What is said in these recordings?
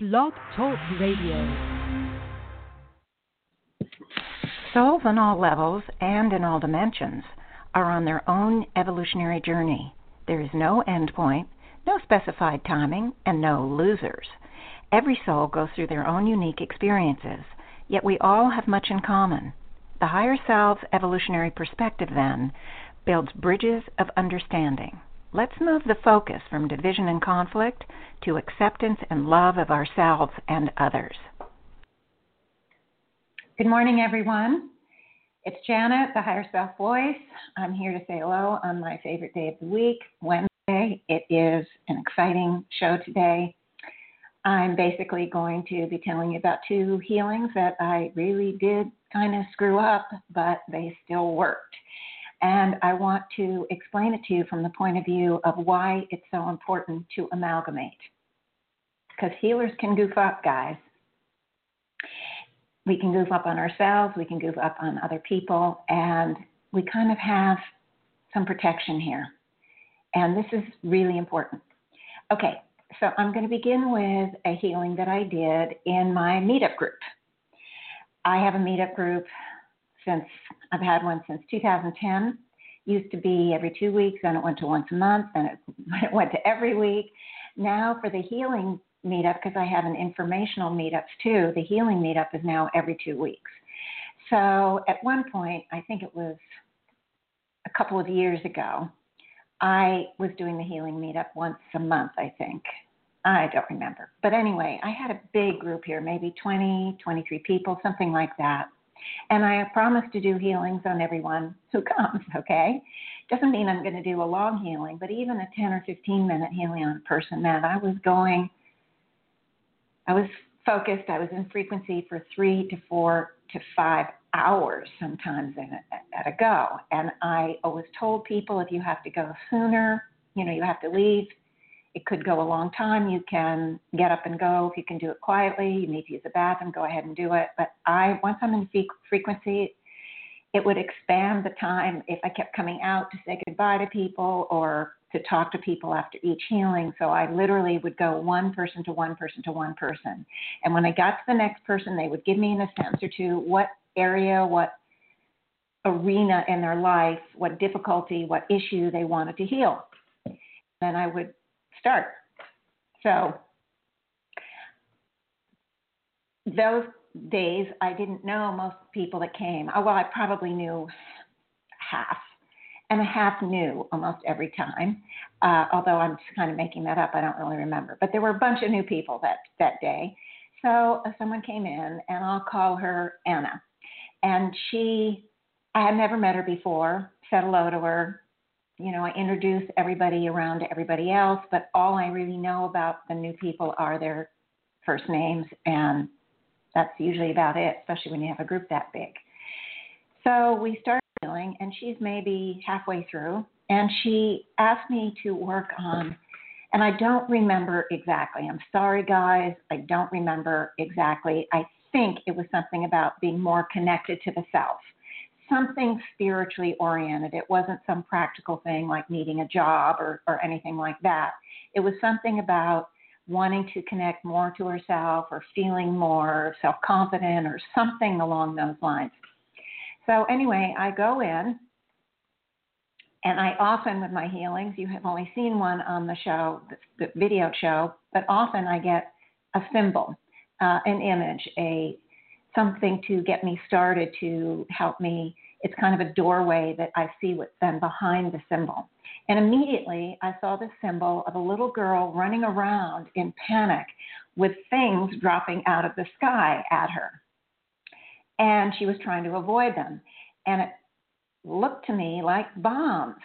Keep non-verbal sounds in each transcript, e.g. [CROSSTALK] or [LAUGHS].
Blog Talk Radio. Souls on all levels and in all dimensions are on their own evolutionary journey. There is no end point, no specified timing, and no losers. Every soul goes through their own unique experiences, yet we all have much in common. The higher self's evolutionary perspective, then, builds bridges of understanding. Let's move the focus from division and conflict to acceptance and love of ourselves and others. Good morning, everyone. It's Janet, the Higher Self Voice. I'm here to say hello on my favorite day of the week, Wednesday. It is an exciting show today. I'm basically going to be telling you about two healings that I really did kind of screw up, but they still worked. And I want to explain it to you from the point of view of why it's so important to amalgamate. Because healers can goof up, guys. We can goof up on ourselves, we can goof up on other people, and we kind of have some protection here. And this is really important. Okay, so I'm going to begin with a healing that I did in my meetup group. I have a meetup group since I've had one since 2010. Used to be every two weeks, then it went to once a month, then it, [LAUGHS] it went to every week. Now for the healing meetup, because I have an informational meetups too, the healing meetup is now every two weeks. So at one point, I think it was a couple of years ago, I was doing the healing meetup once a month, I think. I don't remember. But anyway, I had a big group here, maybe 20, 23 people, something like that. And I promise to do healings on everyone who comes, [LAUGHS] okay? Doesn't mean I'm going to do a long healing, but even a 10 or 15 minute healing on a person that I was going, I was focused, I was in frequency for three to four to five hours sometimes a, at a go. And I always told people if you have to go sooner, you know, you have to leave it could go a long time. You can get up and go. If you can do it quietly, you need to use the bathroom, go ahead and do it. But I, once I'm in frequency, it would expand the time if I kept coming out to say goodbye to people or to talk to people after each healing. So I literally would go one person to one person to one person. And when I got to the next person, they would give me in a sentence or two what area, what arena in their life, what difficulty, what issue they wanted to heal. Then I would start. So those days, I didn't know most people that came. Oh, well, I probably knew half, and a half knew almost every time. Uh, although I'm just kind of making that up, I don't really remember. But there were a bunch of new people that that day. So uh, someone came in, and I'll call her Anna, and she, I had never met her before. Said hello to her, you know, I introduce everybody around to everybody else, but all I really know about the new people are their first names, and that's usually about it, especially when you have a group that big. So we start feeling, and she's maybe halfway through, and she asked me to work on, and I don't remember exactly. I'm sorry, guys, I don't remember exactly. I think it was something about being more connected to the self something spiritually oriented. It wasn't some practical thing like needing a job or, or anything like that. It was something about wanting to connect more to herself or feeling more self confident or something along those lines. So, anyway, I go in, and I often, with my healings, you have only seen one on the show, the video show, but often I get a symbol, uh, an image, a something to get me started to help me. It's kind of a doorway that I see what's then behind the symbol. And immediately I saw the symbol of a little girl running around in panic with things dropping out of the sky at her. And she was trying to avoid them. And it looked to me like bombs.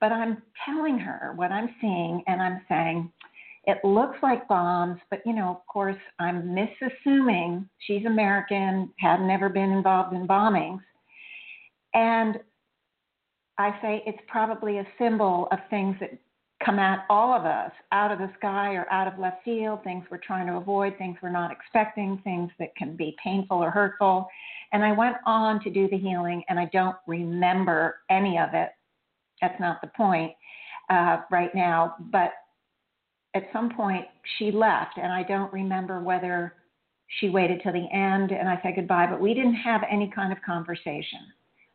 But I'm telling her what I'm seeing, and I'm saying, it looks like bombs, but you know, of course, I'm misassuming she's American, had never been involved in bombings. And I say it's probably a symbol of things that come at all of us out of the sky or out of left field, things we're trying to avoid, things we're not expecting, things that can be painful or hurtful. And I went on to do the healing, and I don't remember any of it. That's not the point uh, right now. But at some point she left, and I don't remember whether she waited till the end and I said goodbye, but we didn't have any kind of conversation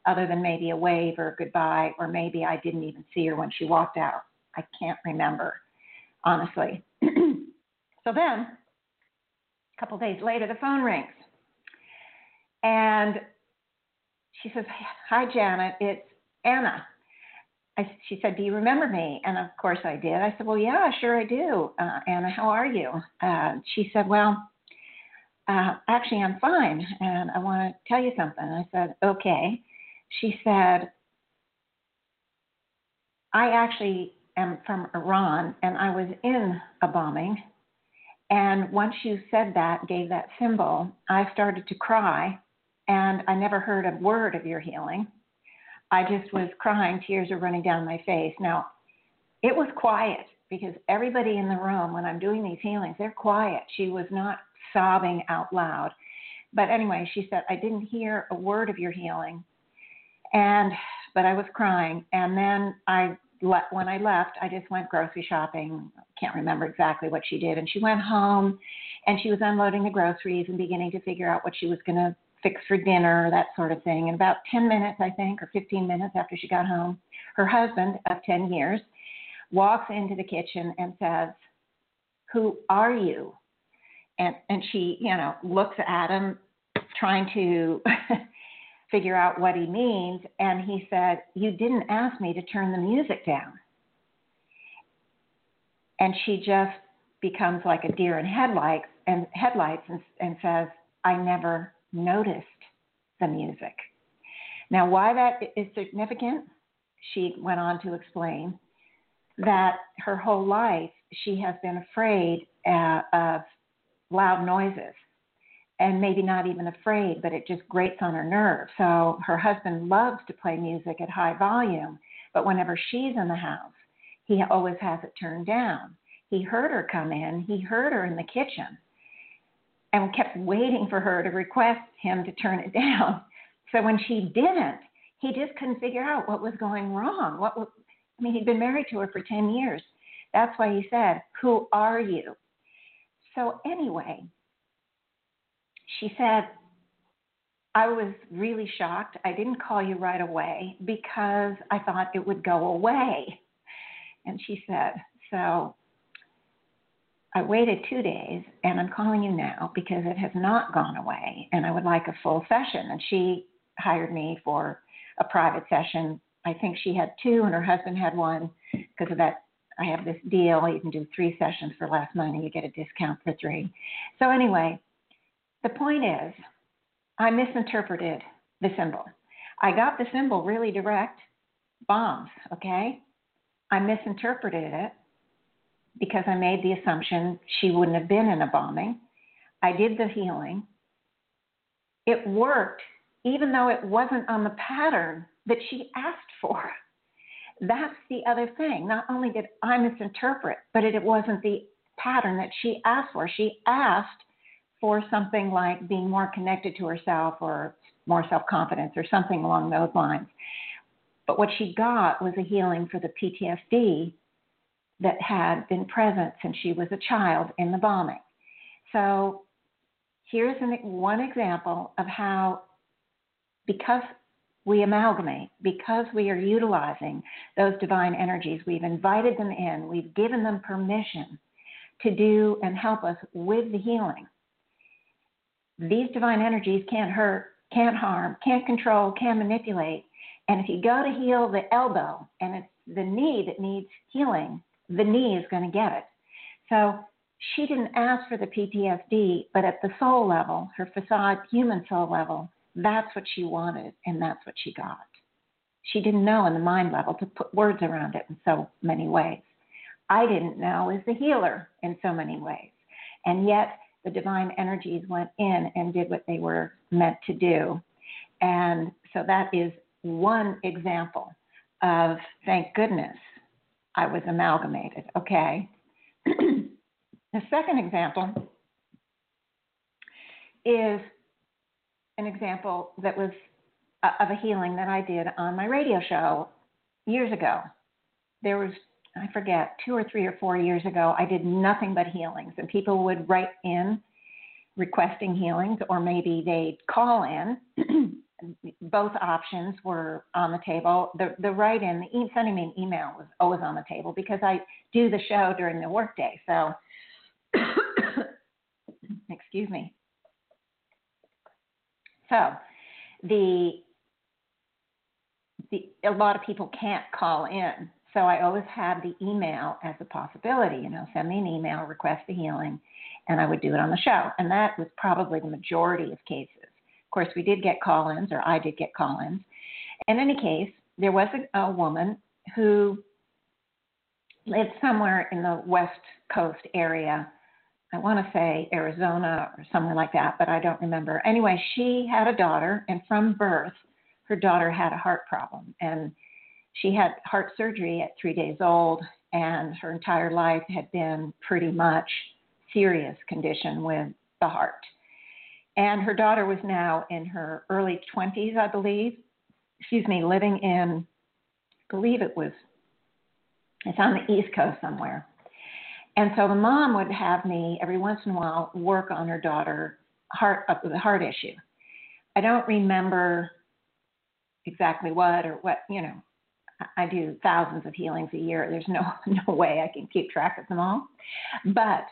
other than maybe a wave or a goodbye, or maybe I didn't even see her when she walked out. I can't remember, honestly. [CLEARS THROAT] so then, a couple days later, the phone rings. And she says, Hi, Janet, it's Anna. I, she said, Do you remember me? And of course I did. I said, Well, yeah, sure I do. Uh, Anna, how are you? Uh, she said, Well, uh, actually, I'm fine, and I want to tell you something. I said, Okay. She said, I actually am from Iran, and I was in a bombing. And once you said that, gave that symbol, I started to cry, and I never heard a word of your healing. I just was crying, tears are running down my face. Now, it was quiet because everybody in the room, when I'm doing these healings, they're quiet. She was not sobbing out loud. But anyway, she said, I didn't hear a word of your healing. And, but I was crying. And then I when I left, I just went grocery shopping. Can't remember exactly what she did. And she went home and she was unloading the groceries and beginning to figure out what she was going to fix for dinner, that sort of thing. And about 10 minutes, I think, or 15 minutes after she got home, her husband of 10 years walks into the kitchen and says, Who are you? And, and she, you know, looks at him, trying to [LAUGHS] figure out what he means. And he said, You didn't ask me to turn the music down. And she just becomes like a deer in headlights and headlights and, and says, I never noticed the music. Now, why that is significant, she went on to explain that her whole life she has been afraid uh, of loud noises and maybe not even afraid, but it just grates on her nerves. So her husband loves to play music at high volume, but whenever she's in the house, he always has it turned down. He heard her come in, he heard her in the kitchen, and kept waiting for her to request him to turn it [LAUGHS] down. So when she didn't, he just couldn't figure out what was going wrong. What was, I mean, he'd been married to her for 10 years. That's why he said, Who are you? So, anyway, she said, I was really shocked. I didn't call you right away because I thought it would go away. And she said, So I waited two days and I'm calling you now because it has not gone away and I would like a full session. And she hired me for a private session. I think she had two and her husband had one because of that. I have this deal. You can do three sessions for less money. You get a discount for three. So, anyway, the point is, I misinterpreted the symbol. I got the symbol really direct bombs, okay? I misinterpreted it because I made the assumption she wouldn't have been in a bombing. I did the healing. It worked, even though it wasn't on the pattern that she asked for. That's the other thing. Not only did I misinterpret, but it, wasn't the pattern that she asked for. She asked for something like being more connected to herself or more self confidence or something along those lines. But what she got was a healing for the PTSD that had been present since she was a child in the bombing. So here's an, one example of how, because we amalgamate, because we are utilizing those divine energies, we've invited them in, we've given them permission to do and help us with the healing these divine energies can't hurt, can't harm, can't control, can't manipulate. And if you go to heal the elbow and it's the knee that needs healing, the knee is going to get it. So she didn't ask for the PTSD, but at the soul level, her facade human soul level, that's what she wanted and that's what she got. She didn't know in the mind level to put words around it in so many ways. I didn't know as the healer in so many ways. And yet the divine energies went in and did what they were meant to do. And so that is one example of thank goodness I was amalgamated. Okay. [CLEARS THROAT] the second example is an example that was uh, of a healing that I did on my radio show years ago. There was I forget, two or three or four years ago, I did nothing but healings, and people would write in requesting healings, or maybe they'd call in. [CLEARS THROAT] Both options were on the table. The the write in, the e- sending me an email was always on the table because I do the show during the workday. So, [COUGHS] excuse me. So, the the a lot of people can't call in. So I always have the email as a possibility. You know, send me an email, request the healing, and I would do it on the show. And that was probably the majority of cases. Course, we did get call-ins, or I did get call-ins. In any case, there was a, a woman who lived somewhere in the West Coast area. I want to say Arizona or somewhere like that, but I don't remember. Anyway, she had a daughter, and from birth, her daughter had a heart problem. And she had heart surgery at three days old, and her entire life had been pretty much serious condition with the heart. And her daughter was now in her early 20s, I believe. Excuse me, living in, I believe it was, it's on the East Coast somewhere. And so the mom would have me every once in a while work on her daughter heart uh, up with a heart issue. I don't remember exactly what or what you know I do thousands of healings a year. There's no [LAUGHS] no way I can keep track of them all. But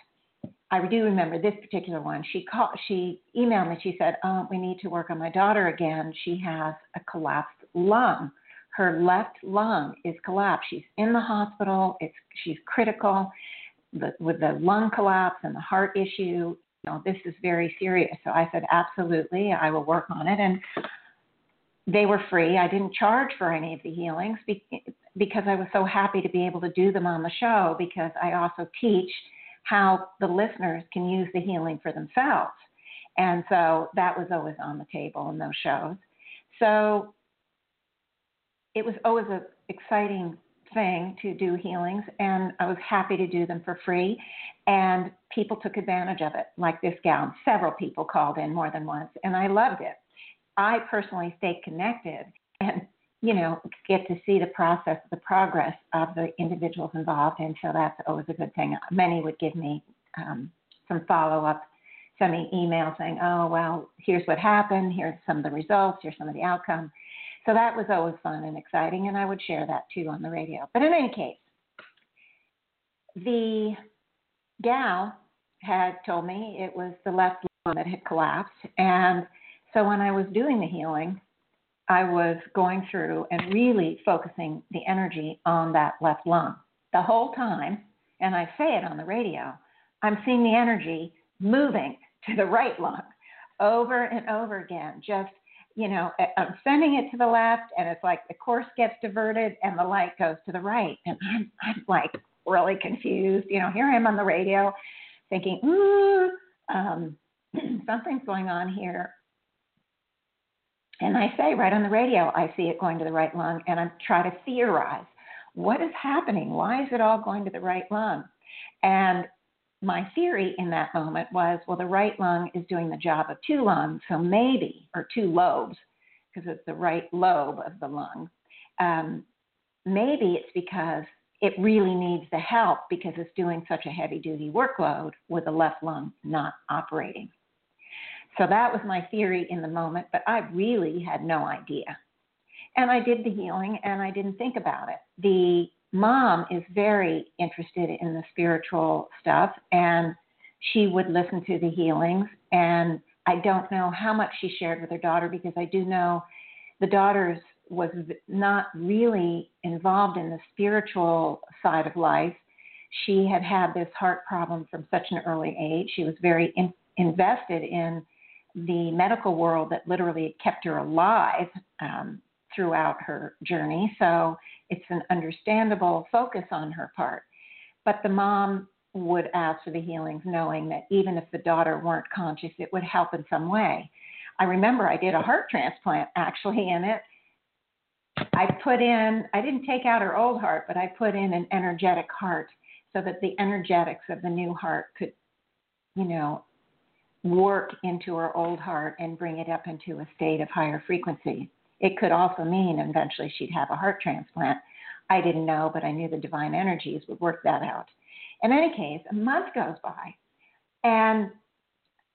I do remember this particular one. She called she emailed me, she said, Oh, we need to work on my daughter again. She has a collapsed lung. Her left lung is collapsed. She's in the hospital. It's she's critical. The, with the lung collapse and the heart issue, you know, this is very serious. So I said, absolutely, I will work on it. And they were free. I didn't charge for any of the healings because I was so happy to be able to do them on the show because I also teach how the listeners can use the healing for themselves. And so that was always on the table in those shows. So it was always an exciting thing to do healings, and I was happy to do them for free. And people took advantage of it, like this gal. Several people called in more than once, and I loved it. I personally stay connected and you know get to see the process, the progress of the individuals involved, and so that's always a good thing. Many would give me um, some follow up, send me emails saying, "Oh well, here's what happened. Here's some of the results. Here's some of the outcome." So that was always fun and exciting, and I would share that too on the radio. But in any case, the gal had told me it was the left lung that had collapsed, and so when I was doing the healing, I was going through and really focusing the energy on that left lung the whole time. And I say it on the radio I'm seeing the energy moving to the right lung over and over again. Just, you know, I'm sending it to the left, and it's like the course gets diverted and the light goes to the right. And I'm, I'm like really confused. You know, here I am on the radio thinking, ooh, um, [CLEARS THROAT] something's going on here. And I say right on the radio, I see it going to the right lung, and I try to theorize what is happening? Why is it all going to the right lung? And my theory in that moment was well, the right lung is doing the job of two lungs, so maybe, or two lobes, because it's the right lobe of the lung. Um, maybe it's because it really needs the help because it's doing such a heavy duty workload with the left lung not operating. So that was my theory in the moment, but I really had no idea. And I did the healing and I didn't think about it. The mom is very interested in the spiritual stuff and she would listen to the healings. And I don't know how much she shared with her daughter because I do know the daughter's was not really involved in the spiritual side of life. She had had this heart problem from such an early age. She was very in, invested in the medical world that literally kept her alive um, throughout her journey. So it's an understandable focus on her part. But the mom would ask for the healings, knowing that even if the daughter weren't conscious, it would help in some way. I remember I did a heart transplant actually in it. I put in, I didn't take out her old heart, but I put in an energetic heart so that the energetics of the new heart could, you know, work into her old heart and bring it up into a state of higher frequency. It could also mean eventually she'd have a heart transplant. I didn't know, but I knew the divine energies would work that out. In any case, a month goes by, and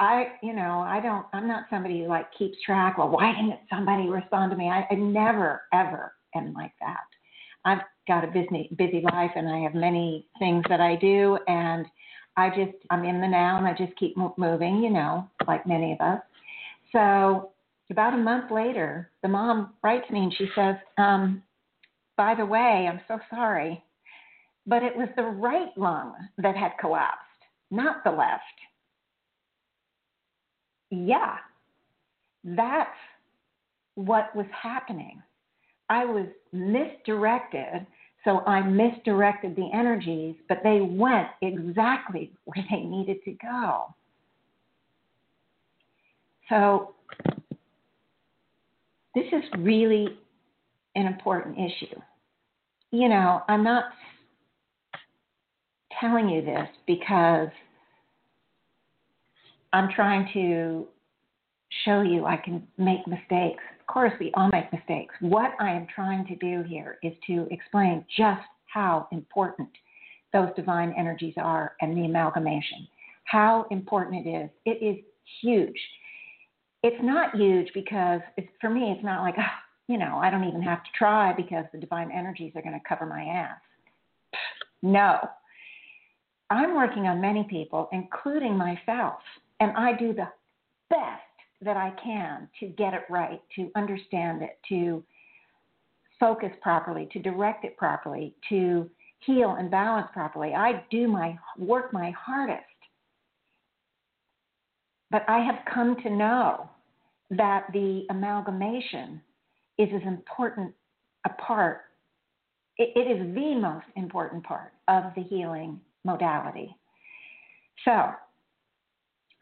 I, you know, I don't, I'm not somebody who like keeps track. Well, why didn't somebody respond to me? I, I never, ever am like that. I've got a busy, busy life, and I have many things that I do, and I just, I'm in the now, and I just keep moving, you know, like many of us. So about a month later, the mom writes me and she says, um, "By the way, I'm so sorry, but it was the right lung that had collapsed, not the left." yeah, that's what was happening. I was misdirected, so I misdirected the energies, but they went exactly [LAUGHS] where they needed to go. So, this is really an important issue. You know, I'm not telling you this because I'm trying to show you I can make mistakes. Of course, we all make mistakes. What I am trying to do here is to explain just how important those divine energies are and the amalgamation. How important it is. It is huge. It's not huge because it's, for me, it's not like, oh, you know, I don't even have to try because the divine energies are going to cover my ass. No. I'm working on many people, including myself and I do the best that I can to get it right, to understand it, to focus properly, to direct it properly, to heal and balance properly. I do my work my hardest. But I have come to know that the amalgamation is as important a part, it, is the most important part of the healing modality. So,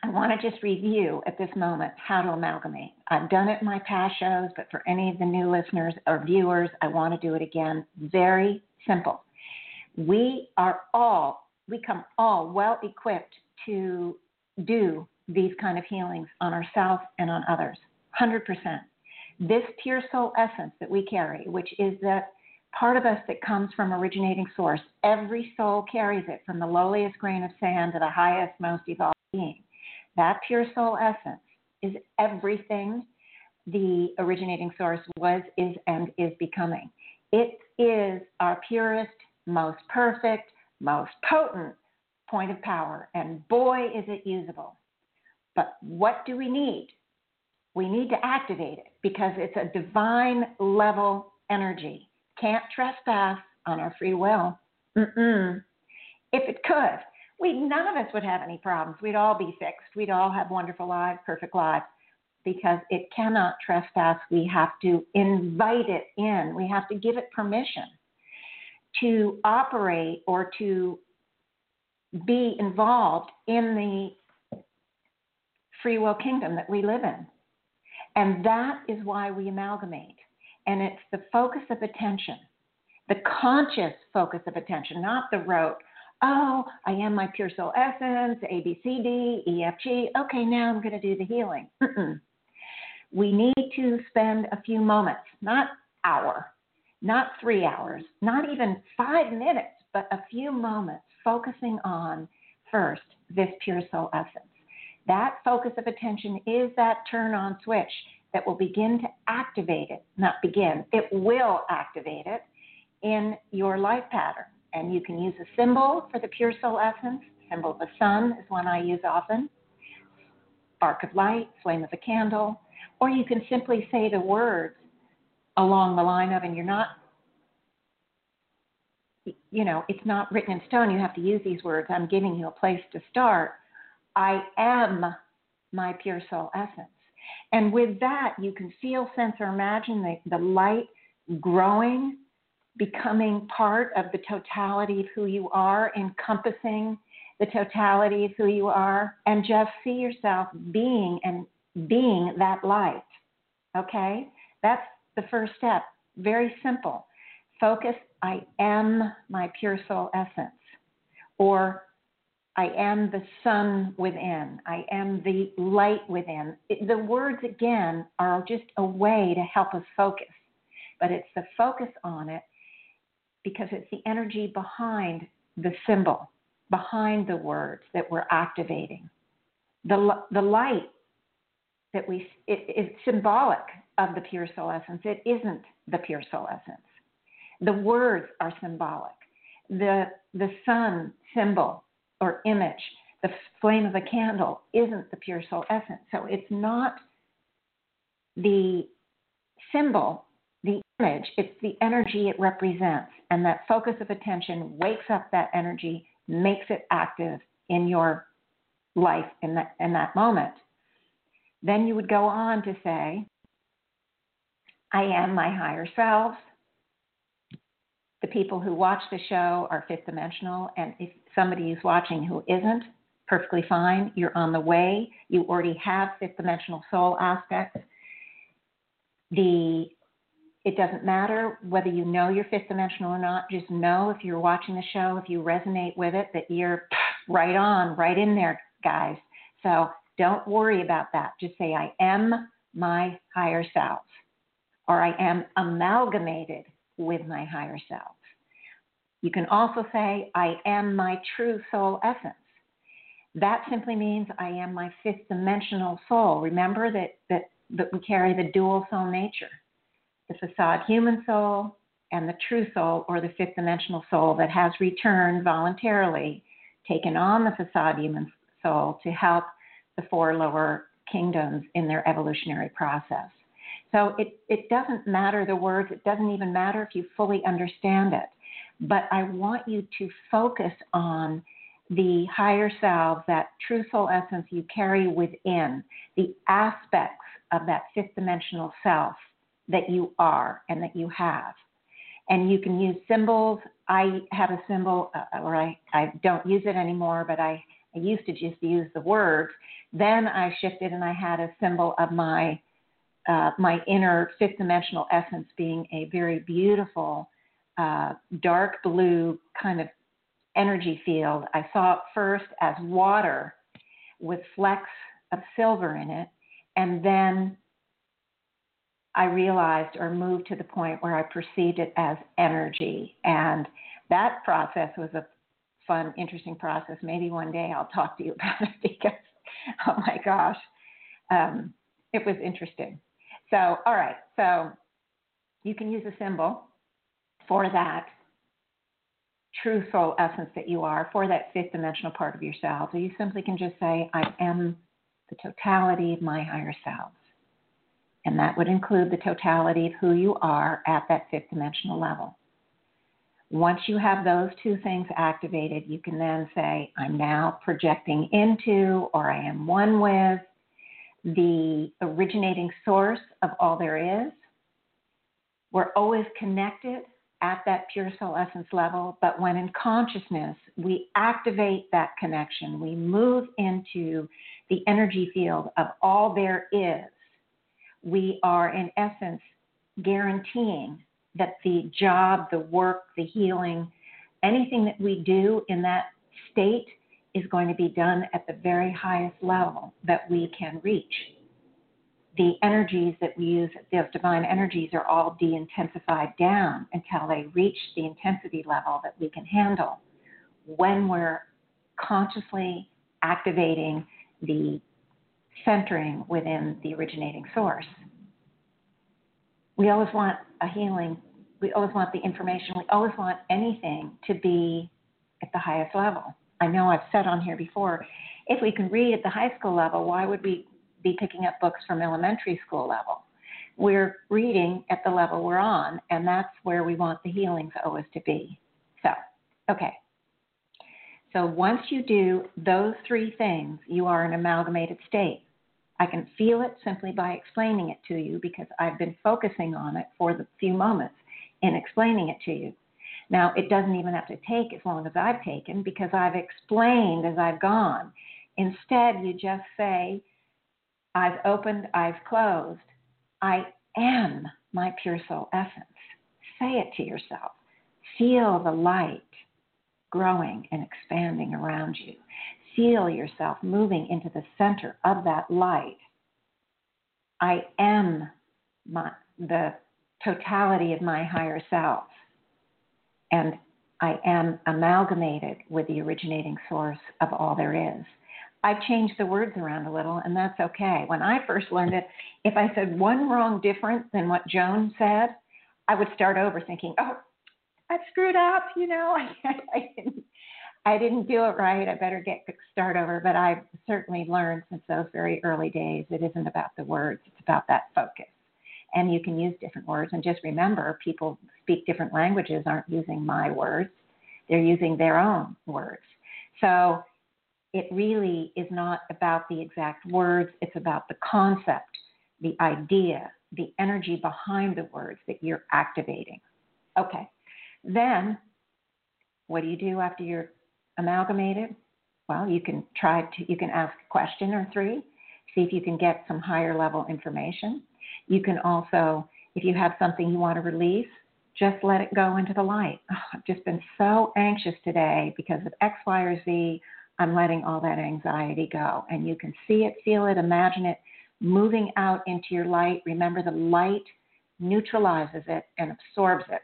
I want to just review at this moment how to amalgamate. I've done it in my past shows, but for any of the new listeners or viewers, I want to do it again. Very simple. We are all, we come all well equipped to do these kind of healings on ourselves and on others. 100%. This pure soul essence that we carry, which is that part of us that comes from originating source, every soul carries it from the lowliest grain of sand to the highest, most evolved being. That pure soul essence is everything the originating source was, is, and is becoming. It is our purest, most perfect, most potent point of power, and boy, is it usable. But what do we need? We need to activate it because it's a divine level energy. Can't trespass on our free will. Mm-mm. If it could, we none of us would have any problems. We'd all be fixed. We'd all have wonderful lives, perfect lives, because it cannot trespass. We have to invite it in. We have to give it permission to operate or to be involved in the free will kingdom that we live in. And that is why we amalgamate. And it's the focus of attention, the conscious focus of attention, not the rote oh, I am my pure soul essence, A, B, C, D, E, F, G. Okay, now I'm going to do the healing. we need to spend a few moments, not hour, not three hours, not even five minutes, but a few moments focusing on first this pure soul essence. That focus of attention is that turn on switch that will begin to activate it, not begin, it will activate it in your life pattern. And you can use a symbol for the pure soul essence. Symbol of the sun is one I use often. Spark of light, flame of a candle. Or you can simply say the words along the line of, and you're not, you know, it's not written in stone. You have to use these words. I'm giving you a place to start. I am my pure soul essence. And with that, you can feel, sense, or imagine the, the light growing becoming part of the totality of who you are, encompassing the totality of who you are, and just see yourself being and being that light. Okay? That's the first step. Very simple. Focus, I am my pure soul essence. Or I am the sun within. I am the light within. It, the words, again, are just a way to help us focus, but it's the focus on it because it's the energy behind the symbol, behind the words that we're activating. The, the light that we, it, it's symbolic of the pure soul essence. It isn't the pure soul essence. The words are symbolic. The, the sun symbol or image, the flame of a candle, isn't the pure soul essence. So it's not the symbol, image, it's the energy it represents. And that focus of attention wakes up that energy, makes it active in your life in that, in that moment. Then you would go on to say, I am my higher self. The people who watch the show are fifth dimensional, and if somebody is watching who isn't, perfectly fine. You're on the way. You already have fifth dimensional soul aspects. The it doesn't matter whether you know you're fifth dimensional or not. Just know if you're watching the show, if you resonate with it, that you're [SNIFFS] right on, right in there, guys. So don't worry about that. Just say, I am my higher self, or I am amalgamated with my higher self. You can also say, I am my true soul essence. That simply means I am my fifth dimensional soul. Remember that, that, that we carry the dual soul nature the facade human soul and the true soul, or the fifth dimensional soul that has returned voluntarily, taken on the facade human soul to help the four lower kingdoms in their evolutionary process. So it, it doesn't matter the words, it doesn't even matter if you fully understand it. But I want you to focus on the higher self, that true soul essence you carry within, the aspects of that fifth dimensional self that you are and that you have. And you can use symbols. I have a symbol, uh, or I, I don't use it anymore, but I, I used to just use the words. Then I shifted and I had a symbol of my uh, my inner fifth dimensional essence being a very beautiful uh, dark blue kind of energy field. I saw it first as water with flecks of silver in it, and then I realized or moved to the point where I perceived it as energy. And that process was a fun, interesting process. Maybe one day I'll talk to you [LAUGHS] about it because, oh my gosh, um, it was interesting. So, all right, so you can use a symbol for that true soul essence that you are, for that fifth dimensional part of yourself. So you simply can just say, I am the totality of my higher self. And that would include the totality of who you are at that fifth dimensional level. Once you have those two things activated, you can then say, I'm now projecting into or I am one with the originating source of all there is. We're always connected at that pure soul essence level, but when in consciousness, we activate that connection, we move into the energy field of all there is, we are in essence guaranteeing that the job, the work, the healing, anything that we do in that state is going to be done at the very highest level that we can reach. The energies that we use, those divine energies, are all de intensified down until they reach the intensity level that we can handle. When we're consciously activating the centering within the originating source. We always want a healing, we always want the information, we always want anything to be at the highest level. I know I've said on here before, if we can read at the high school level, why would we be picking up books from elementary school level. We're reading at the level we're on, and that's where we want the healings always to be. So, okay. So once you do those three things, you are an amalgamated state. I can feel it simply by explaining it to you because I've been focusing on it for the few moments in explaining it to you. Now, it doesn't even have to take as long as I've taken because I've explained as I've gone. Instead, you just say, I've opened, I've closed. I am my pure soul essence. Say it to yourself. Feel the light growing and expanding around you. Feel yourself moving into the center of that light. I am my, the totality of my higher self. and I am amalgamated with the originating source of all there is. I've changed the words around a little, and that's okay. When I first learned it, if I said one wrong different than what Joan said, I would start over thinking, oh, I screwed up, you know, [LAUGHS] I, I, didn't, I didn't do it right. I better get start over. But I've certainly learned since those very early days, it isn't about the words; it's about that focus. And you can use different words. And just remember, people speak different languages aren't using my words; they're using their own words. So it really is not about the exact words; it's about the concept, the idea, the energy behind the words that you're activating. Okay. Then, what do you do after you're amalgamated? Well, you can try to, you can ask a question or three, see if you can get some higher level information. You can also, if you have something you want to release, just let it go into the light. Oh, I've just been so anxious today because of X, Y, or Z. I'm letting all that anxiety go. And you can see it, feel it, imagine it moving out into your light. Remember, the light neutralizes it and absorbs it.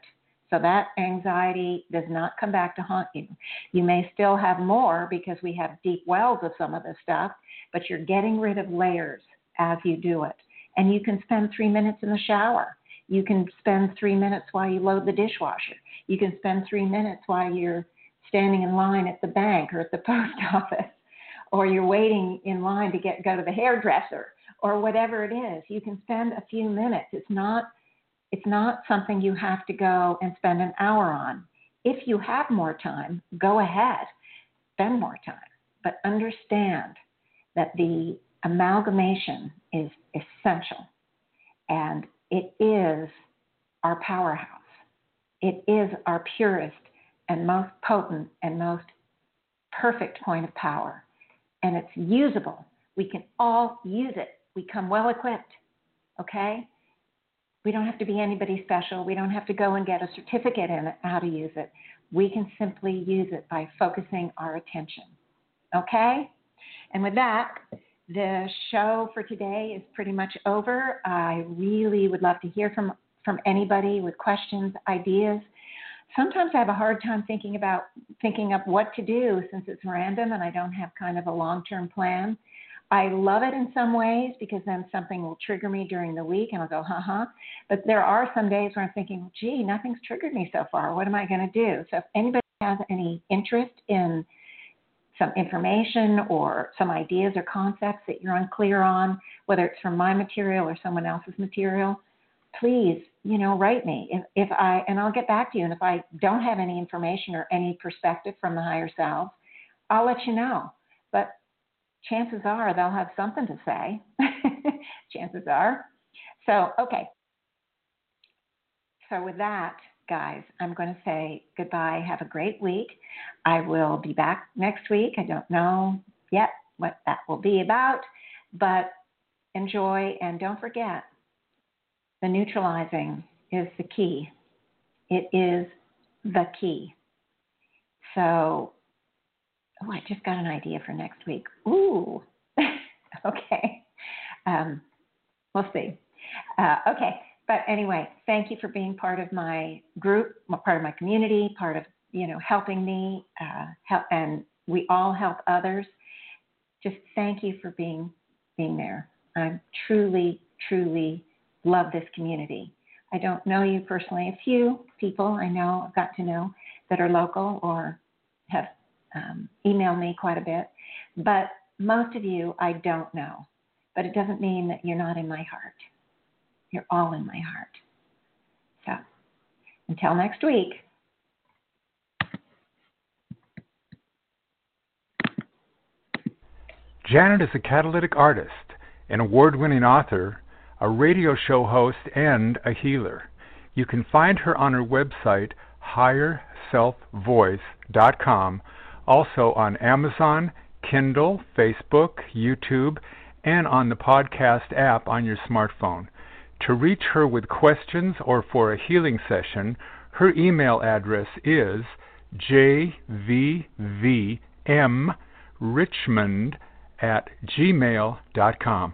So that anxiety does not come back to haunt you. You may still have more because we have deep wells of some of this stuff, but you're getting rid of layers as you do it. And you can spend three minutes in the shower. You can spend three minutes while you load the dishwasher. You can spend three minutes while you're standing in line at the bank or at the [LAUGHS] post office, or you're waiting in line to get go to the hairdresser, or whatever it is. You can spend a few minutes. It's not it's not something you have to go and spend an hour on. If you have more time, go ahead, spend more time. But understand that the amalgamation is essential and it is our powerhouse. It is our purest and most potent and most perfect point of power. And it's usable. We can all use it. We come well equipped. Okay? We don't have to be anybody special. We don't have to go and get a certificate in how to use it. We can simply use it by focusing our attention. Okay? And with that, the show for today is pretty much over. I really would love to hear from, from anybody with questions, ideas. Sometimes I have a hard time thinking about thinking up what to do since it's random and I don't have kind of a long-term plan. I love it in some ways because then something will trigger me during the week and I'll go, huh, huh. But there are some days where I'm thinking, gee, nothing's triggered me so far. What am I going to do? So if anybody has any interest in some information or some ideas or concepts that you're unclear on, whether it's from my material or someone else's material, please, you know, write me. If, if I and I'll get back to you. And if I don't have any information or any perspective from the higher self, I'll let you know. Chances are they'll have something to say. [LAUGHS] chances are. So, okay. So, with that, guys, I'm going to say goodbye. Have a great week. I will be back next week. I don't know yet what that will be about, but enjoy and don't forget the neutralizing is the key. It is the key. So, oh, I just got an idea for next week. Ooh, [LAUGHS] okay. Um, we'll see. Uh, okay, but anyway, thank you for being part of my group, part of my community, part of you know helping me, uh, help, and we all help others. Just thank you for being being there. I truly, truly love this community. I don't know you personally. A few people I know, I've got to know that are local or have um, email me quite a bit, but most of you I don't know. But it doesn't mean that you're not in my heart. You're all in my heart. So until next week. Janet is a catalytic artist, an award winning author, a radio show host, and a healer. You can find her on her website, higherselfvoice.com also on Amazon, Kindle, Facebook, YouTube, and on the podcast app on your smartphone. To reach her with questions or for a healing session, her email address is jvvmrichmond at gmail.com.